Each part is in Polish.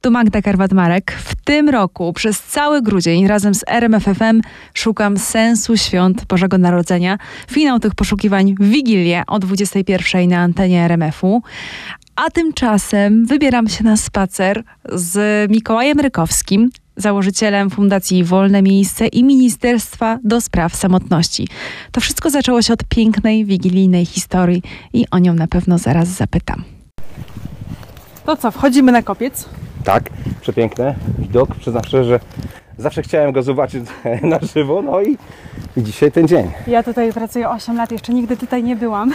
Tu Magda Karwat-Marek. W tym roku przez cały grudzień razem z RMFFM szukam sensu świąt Bożego Narodzenia. Finał tych poszukiwań w Wigilię o 21 na antenie RMF-u. A tymczasem wybieram się na spacer z Mikołajem Rykowskim, założycielem Fundacji Wolne Miejsce i Ministerstwa do Spraw Samotności. To wszystko zaczęło się od pięknej, wigilijnej historii i o nią na pewno zaraz zapytam. To co, wchodzimy na kopiec? Tak, przepiękny widok. Przyznam szczerze, że zawsze chciałem go zobaczyć na żywo, no i, i dzisiaj ten dzień. Ja tutaj pracuję 8 lat, jeszcze nigdy tutaj nie byłam.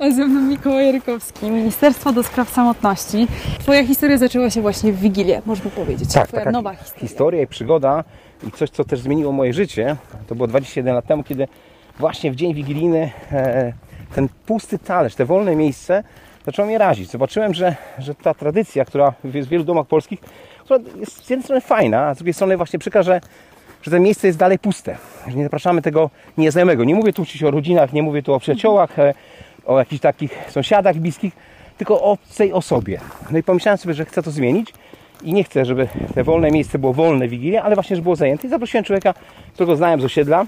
A ze mną Mikołaj Rykowski, Ministerstwo do Spraw Samotności. Twoja historia zaczęła się właśnie w Wigilię, można powiedzieć. Tak, Twoja taka nowa historia. historia i przygoda i coś, co też zmieniło moje życie. To było 21 lat temu, kiedy właśnie w dzień wigilijny e, ten pusty talerz, te wolne miejsce zaczęło mnie razić. Zobaczyłem, że, że ta tradycja, która jest w wielu domach polskich, która jest z jednej strony fajna, a z drugiej strony właśnie przykra, że, że to miejsce jest dalej puste. Że nie zapraszamy tego nieznajomego. Nie mówię tu oczywiście o rodzinach, nie mówię tu o przyjaciołach, e, o jakichś takich sąsiadach bliskich, tylko o tej osobie. No i pomyślałem sobie, że chcę to zmienić i nie chcę, żeby te wolne miejsce było wolne w Wigilię, ale właśnie, żeby było zajęte. I zaprosiłem człowieka, którego znałem z osiedla.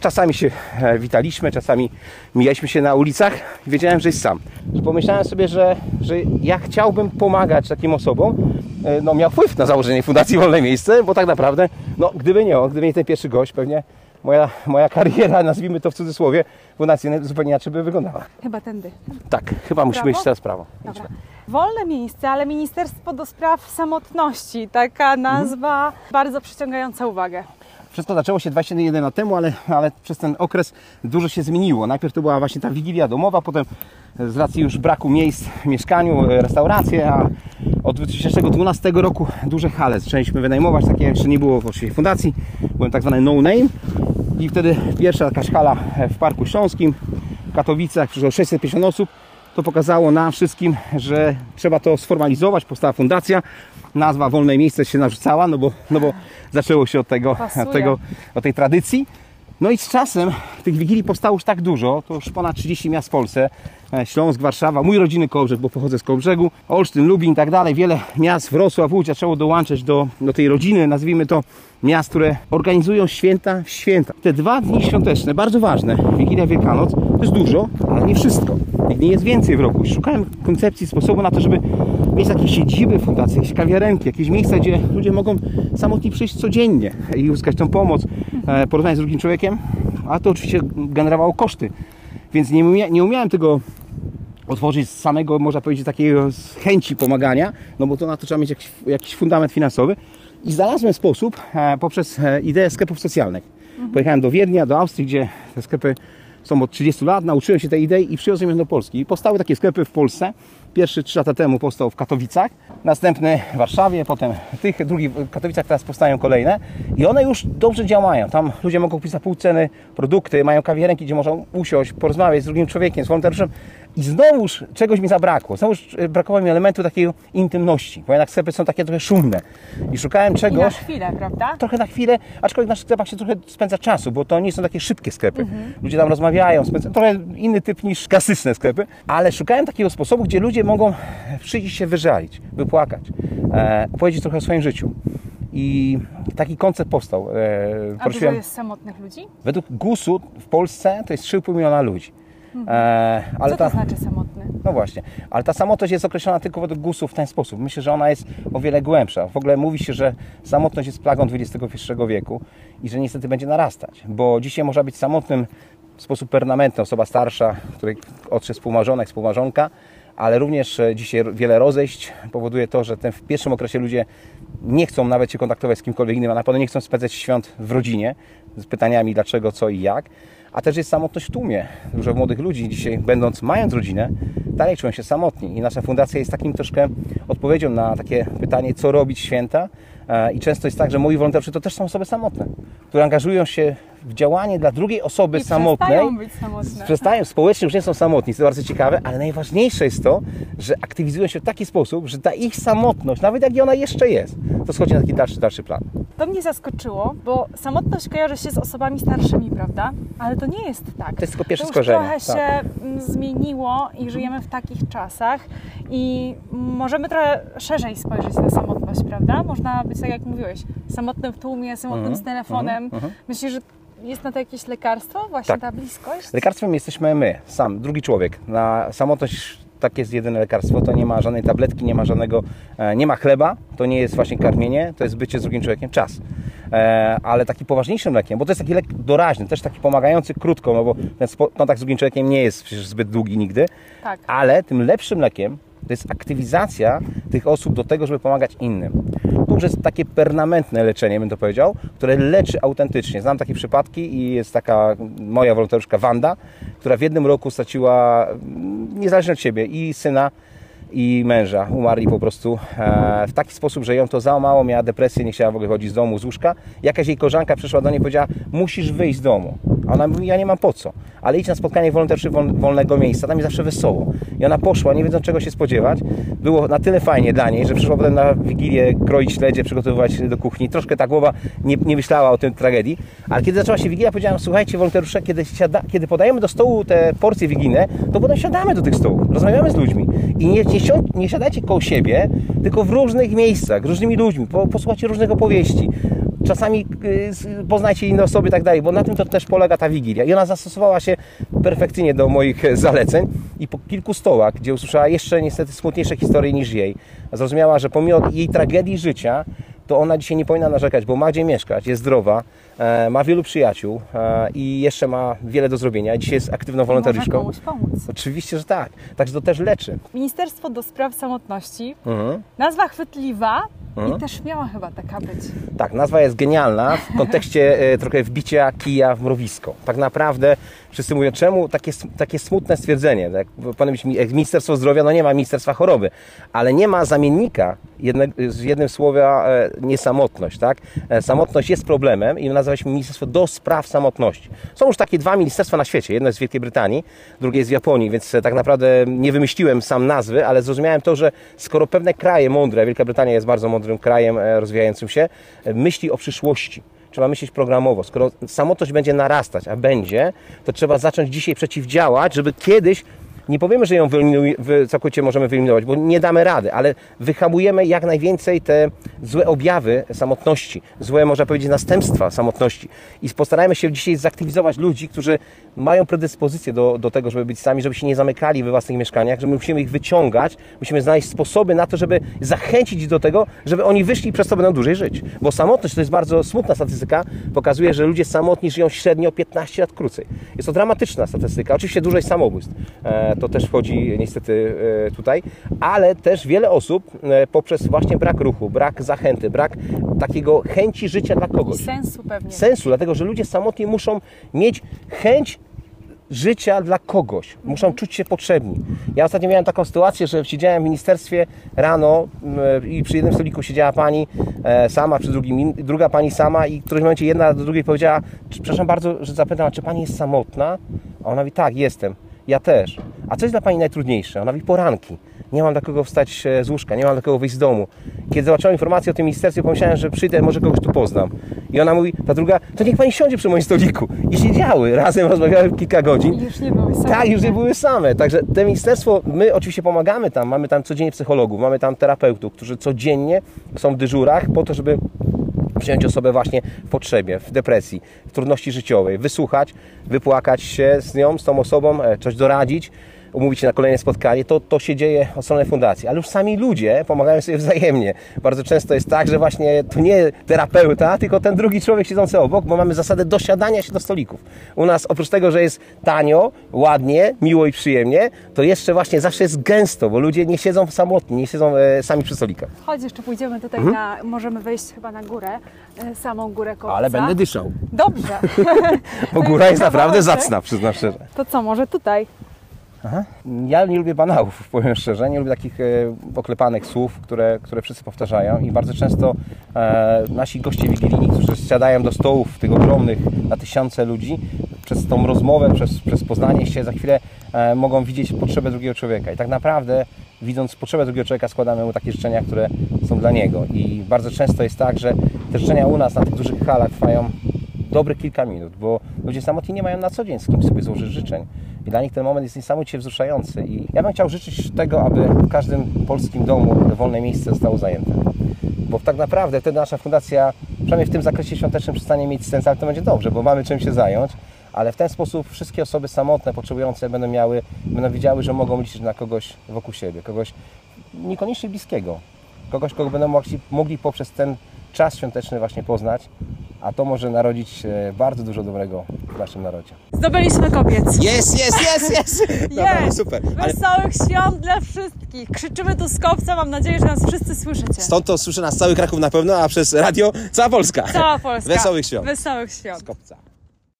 Czasami się e, witaliśmy, czasami mijaliśmy się na ulicach i wiedziałem, że jest sam. Pomyślałem sobie, że, że ja chciałbym pomagać takim osobom. E, No, miał wpływ na założenie Fundacji Wolne Miejsce, bo tak naprawdę, no, gdyby nie on, gdyby nie ten pierwszy gość, pewnie moja, moja kariera, nazwijmy to w cudzysłowie, fundacyjnej zupełnie inaczej by wyglądała. Chyba tędy. Tak, chyba musimy Prawo? iść teraz w prawo. Dobra. Wolne miejsce, ale Ministerstwo do Spraw Samotności. Taka nazwa bardzo przyciągająca uwagę. Wszystko zaczęło się 21 lat temu, ale, ale przez ten okres dużo się zmieniło. Najpierw to była właśnie ta wigilia domowa, potem z racji już braku miejsc w mieszkaniu, e, restauracje, a od 2012 roku duże hale zaczęliśmy wynajmować, takie jeszcze nie było oczywiście fundacji, byłem tak zwany no name. I wtedy pierwsza jakaś hala w Parku Śląskim w Katowicach, przyszło 650 osób, to pokazało nam wszystkim, że trzeba to sformalizować, powstała fundacja, nazwa Wolne Miejsce się narzucała, no bo, no bo zaczęło się od tego, od tego od tej tradycji. No i z czasem tych wigilii powstało już tak dużo, to już ponad 30 miast w Polsce, E, Śląsk, Warszawa, mój rodziny Kołbrzeg, bo pochodzę z Kołbrzegu, Olsztyn, Lubin i tak dalej, wiele miast, Wrocław, Łódź zaczęło dołączać do, do tej rodziny, nazwijmy to miast, które organizują święta w święta. Te dwa dni świąteczne, bardzo ważne, Wigilia, Wielkanoc, to jest dużo, ale nie wszystko. Tych dni jest więcej w roku. Szukałem koncepcji, sposobu na to, żeby mieć jakieś siedziby fundacji, jakieś kawiarenki, jakieś miejsca, gdzie ludzie mogą samotnie przyjść codziennie i uzyskać tą pomoc, e, porozmawiać z drugim człowiekiem, a to oczywiście generowało koszty. Więc nie, umia, nie umiałem tego otworzyć z samego, można powiedzieć, takiego z chęci pomagania, no bo to na to trzeba mieć jakiś, jakiś fundament finansowy. I znalazłem sposób e, poprzez e, ideę sklepów socjalnych. Pojechałem do Wiednia, do Austrii, gdzie te sklepy są od 30 lat, nauczyłem się tej idei i przywiozłem ją do Polski. I powstały takie sklepy w Polsce. Pierwszy 3 lata temu powstał w Katowicach, następny w Warszawie, potem tych, drugi w Katowicach, teraz powstają kolejne i one już dobrze działają. Tam ludzie mogą kupić za pół ceny produkty, mają kawiarenki, gdzie można usiąść, porozmawiać z drugim człowiekiem, z wolontariuszem i znowuż czegoś mi zabrakło. Znowuż e, brakowało mi elementu takiej intymności, bo jednak sklepy są takie trochę szumne i szukałem I na czegoś chwilę, prawda? trochę na chwilę, aczkolwiek w naszych sklepach się trochę spędza czasu, bo to nie są takie szybkie sklepy. Ludzie tam rozmawiają, spędza, trochę inny typ niż klasyczne sklepy, ale szukałem takiego sposobu, gdzie ludzie mogą przyjść się wyżalić, wypłakać, e, opowiedzieć trochę o swoim życiu. I taki koncept powstał. E, A prosiłem- jest samotnych ludzi? Według GUS-u w Polsce to jest 3,5 miliona ludzi. E, ale Co ta, to znaczy samotny? no właśnie, ale ta samotność jest określona tylko według GUS-u w ten sposób. Myślę, że ona jest o wiele głębsza. W ogóle mówi się, że samotność jest plagą XXI wieku i że niestety będzie narastać, bo dzisiaj można być samotnym w sposób permanentny. Osoba starsza, której odszedł współmarzonek, współmarzonka, ale również e, dzisiaj wiele rozejść powoduje to, że ten w pierwszym okresie ludzie nie chcą nawet się kontaktować z kimkolwiek innym, a na pewno nie chcą spędzać świąt w rodzinie z pytaniami dlaczego, co i jak. A też jest samotność w tłumie. Dużo młodych ludzi dzisiaj, będąc, mając rodzinę, dalej czują się samotni. I nasza fundacja jest takim troszkę odpowiedzią na takie pytanie, co robić święta. E, I często jest tak, że moi wolontariusze to też są osoby samotne, które angażują się w działanie dla drugiej osoby I samotnej. przestają być samotne. Przestają, społecznie już nie są samotni, to bardzo ciekawe, ale najważniejsze jest to, że aktywizują się w taki sposób, że ta ich samotność, nawet jak ona jeszcze jest, to schodzi na taki dalszy, dalszy plan. To mnie zaskoczyło, bo samotność kojarzy się z osobami starszymi, prawda? Ale to nie jest tak. To jest tylko pierwsze to już skojarzenie, trochę tak. się mm, zmieniło i żyjemy w takich czasach i możemy trochę szerzej spojrzeć na samotność, prawda? Można być, tak jak mówiłeś, samotnym w tłumie, samotnym Mhm, z telefonem. mhm, mhm. Myślisz, że jest na to jakieś lekarstwo? Właśnie Tak. ta bliskość? Lekarstwem jesteśmy my, sam, drugi człowiek. Na samotność tak jest jedyne lekarstwo, to nie ma żadnej tabletki, nie ma żadnego, e, nie ma chleba, to nie jest właśnie karmienie, to jest bycie z drugim człowiekiem, czas. E, ale taki poważniejszym lekiem, bo to jest taki lek doraźny, też taki pomagający krótko, no bo ten kontakt z drugim człowiekiem nie jest przecież zbyt długi nigdy, Tak. ale tym lepszym lekiem to jest aktywizacja tych osób do tego, żeby pomagać innym. To już jest takie permanentne leczenie, bym to powiedział, które leczy autentycznie. Znam takie przypadki i jest taka moja wolontariuszka Wanda, która w jednym roku straciła, mm, niezależnie od siebie, i syna, i męża. Umarli po prostu e, w taki sposób, że ją to załamało, miała depresję, nie chciała w ogóle chodzić z domu, z łóżka. Jakaś jej koleżanka przyszła do niej i powiedziała, musisz wyjść z domu. A ona mówi, ja nie mam po co. Ale idź na spotkanie wolontariuszy wol, wolnego miejsca, tam jest zawsze wesoło. I ona poszła, nie wiedząc czego się spodziewać. Było na tyle fajnie dla niej, że przyszła potem na Wigilię kroić śledzie, przygotowywać do kuchni. Troszkę ta głowa nie, nie myślała o tym tragedii. Ale kiedy zaczęła się Wigilia, powiedziałam, słuchajcie wolontariusze, kiedy, siada, kiedy podajemy do stołu te porcje wigilijne, to potem siadamy do tych stołów, rozmawiamy z ludźmi. I nie, nie, sią- nie siadajcie koło siebie, tylko w różnych miejscach, z różnymi ludźmi, po, posłuchajcie różnych opowieści. Czasami y, poznajcie inne osoby i tak dalej, bo na tym to też polega ta Wigilia. I ona zastosowała się perfekcyjnie do moich e, zaleceń i po kilku stołach, gdzie usłyszała jeszcze niestety smutniejsze historie niż jej, zrozumiała, że pomimo jej tragedii życia, to ona dzisiaj nie powinna narzekać, bo ma gdzie mieszkać, jest zdrowa, e, ma wielu przyjaciół e, i jeszcze ma wiele do zrobienia. Dzisiaj jest aktywną wolontariuszką. komuś pomóc. Oczywiście, że tak. Także to też leczy. Ministerstwo do Spraw Samotności. Mhm. Nazwa chwytliwa Mhm. i też miała chyba taka być. Tak, nazwa jest genialna w kontekście e, trochę wbicia kija w mrowisko. Tak naprawdę wszyscy mówią, czemu takie, takie smutne stwierdzenie? Mi- jak Ministerstwo Zdrowia, no nie ma Ministerstwa Choroby, ale nie ma zamiennika jedne, z jednym słowa e, niesamotność, tak? E, samotność jest problemem i nazwaliśmy Ministerstwo do Spraw Samotności. Są już takie dwa ministerstwa na świecie. Jedno jest w Wielkiej Brytanii, drugie jest w Japonii, więc e, tak naprawdę nie wymyśliłem sam nazwy, ale zrozumiałem to, że skoro pewne kraje mądre, Wielka Brytania jest bardzo mądrym krajem e, rozwijającym się, e, myśli o przyszłości. Trzeba myśleć programowo. Skoro samotność będzie narastać, a będzie, to trzeba zacząć dzisiaj przeciwdziałać, żeby kiedyś nie powiemy, że ją całkowicie możemy wyeliminować, bo nie damy rady, ale wyhamujemy jak najwięcej te złe objawy samotności, złe, można powiedzieć, następstwa samotności. I postarajmy się dzisiaj zaktywizować ludzi, którzy mają predyspozycję do, do tego, żeby być sami, żeby się nie zamykali we własnych mieszkaniach, że my musimy ich wyciągać, musimy znaleźć sposoby na to, żeby zachęcić ich do tego, żeby oni wyszli i przez to będą dłużej żyć. Bo samotność to jest bardzo smutna statystyka, pokazuje, że ludzie samotni żyją średnio 15 lat krócej. Jest to dramatyczna statystyka. Oczywiście dużo jest samobójstw. To też wchodzi niestety e, tutaj, ale też wiele osób e, poprzez właśnie brak ruchu, brak zachęty, brak takiego chęci życia dla I kogoś. sensu pewnie. Sensu, dlatego że ludzie samotni muszą mieć chęć życia dla kogoś. Muszą czuć się potrzebni. Ja ostatnio miałem taką sytuację, że siedziałem w ministerstwie rano mm, i przy jednym stoliku siedziała pani e, sama, przy drugim druga pani sama i w którymś momencie jedna do drugiej powiedziała, "Czy- przepraszam bardzo, że zapytam, czy pani jest samotna? A ona mówi, tak, jestem. Ja też. A co jest dla pani najtrudniejsze? Ona mówi, poranki. Nie mam dla kogo wstać e, z łóżka, nie mam dla kogo wyjść z domu. Kiedy zobaczyłem informację o tym ministerstwie, pomyślałem, że przyjdę, może kogoś tu poznam. I ona mówi, ta druga, to niech pani siądzie przy moim stoliku. I siedziały, razem rozmawiały kilka godzin. I już nie były same. Tak, już nie były same. Także te ministerstwo, my oczywiście pomagamy tam, mamy tam codziennie psychologów, mamy tam terapeutów, którzy codziennie są w dyżurach po to, żeby przyjąć osobę właśnie w potrzebie, w depresji, w trudności życiowej, wysłuchać, wypłakać się z nią, z tą osobą, e, coś doradzić, umówić się na kolejne spotkanie, to, to się dzieje od strony fundacji. Ale już sami ludzie pomagają sobie wzajemnie. Bardzo często jest tak, że właśnie to nie terapeuta, tylko ten drugi człowiek siedzący obok, bo mamy zasadę dosiadania się do stolików. U nas oprócz tego, że jest tanio, ładnie, miło i przyjemnie, to jeszcze właśnie zawsze jest gęsto, bo ludzie nie siedzą samotni, nie siedzą e, sami przy stolikach. Chodź, jeszcze pójdziemy tutaj Mhm. na, możemy wejść chyba na górę, e, samą górę kopca. Ale będę dyszał, Dobrze. bo góra jest naprawdę zacna, przyznam szczerze. To co, może tutaj? Ja nie lubię banałów, powiem szczerze. Nie lubię takich e, poklepanych słów, które, które wszyscy powtarzają i bardzo często e, nasi goście wigilijni, którzy siadają do stołów tych ogromnych na tysiące ludzi, przez tą rozmowę, przez, przez poznanie się za chwilę e, mogą widzieć potrzebę drugiego człowieka. I tak naprawdę, widząc potrzebę drugiego człowieka, składamy mu takie życzenia, które są dla niego. I bardzo często jest tak, że te życzenia u nas na tych dużych halach trwają dobrych kilka minut, bo ludzie samotni nie mają na co dzień z kim sobie złożyć życzeń. I dla nich ten moment jest niesamowicie wzruszający. I ja bym chciał życzyć tego, aby w każdym polskim domu wolne miejsce zostało zajęte. Bo tak naprawdę wtedy nasza fundacja, przynajmniej w tym zakresie świątecznym, przestanie mieć sens, ale to będzie dobrze, bo mamy czym się zająć. Ale w ten sposób wszystkie osoby samotne, potrzebujące będą miały, będą wiedziały, że mogą liczyć na kogoś wokół siebie, kogoś niekoniecznie bliskiego, kogoś, kogo będą mogli, mogli poprzez ten czas świąteczny właśnie poznać, a to może narodzić bardzo dużo dobrego w naszym narodzie. Zdobyliśmy kobiec. Jest, jest, jest, jest! Jest! super. Ale Wesołych świąt dla wszystkich. Krzyczymy tu z kopca, mam nadzieję, że nas wszyscy słyszycie. stąd to słyszy nas cały Kraków na pewno, a przez radio cała Polska. Cała Polska. Wesołych świąt. Wesołych świąt. Z kopca.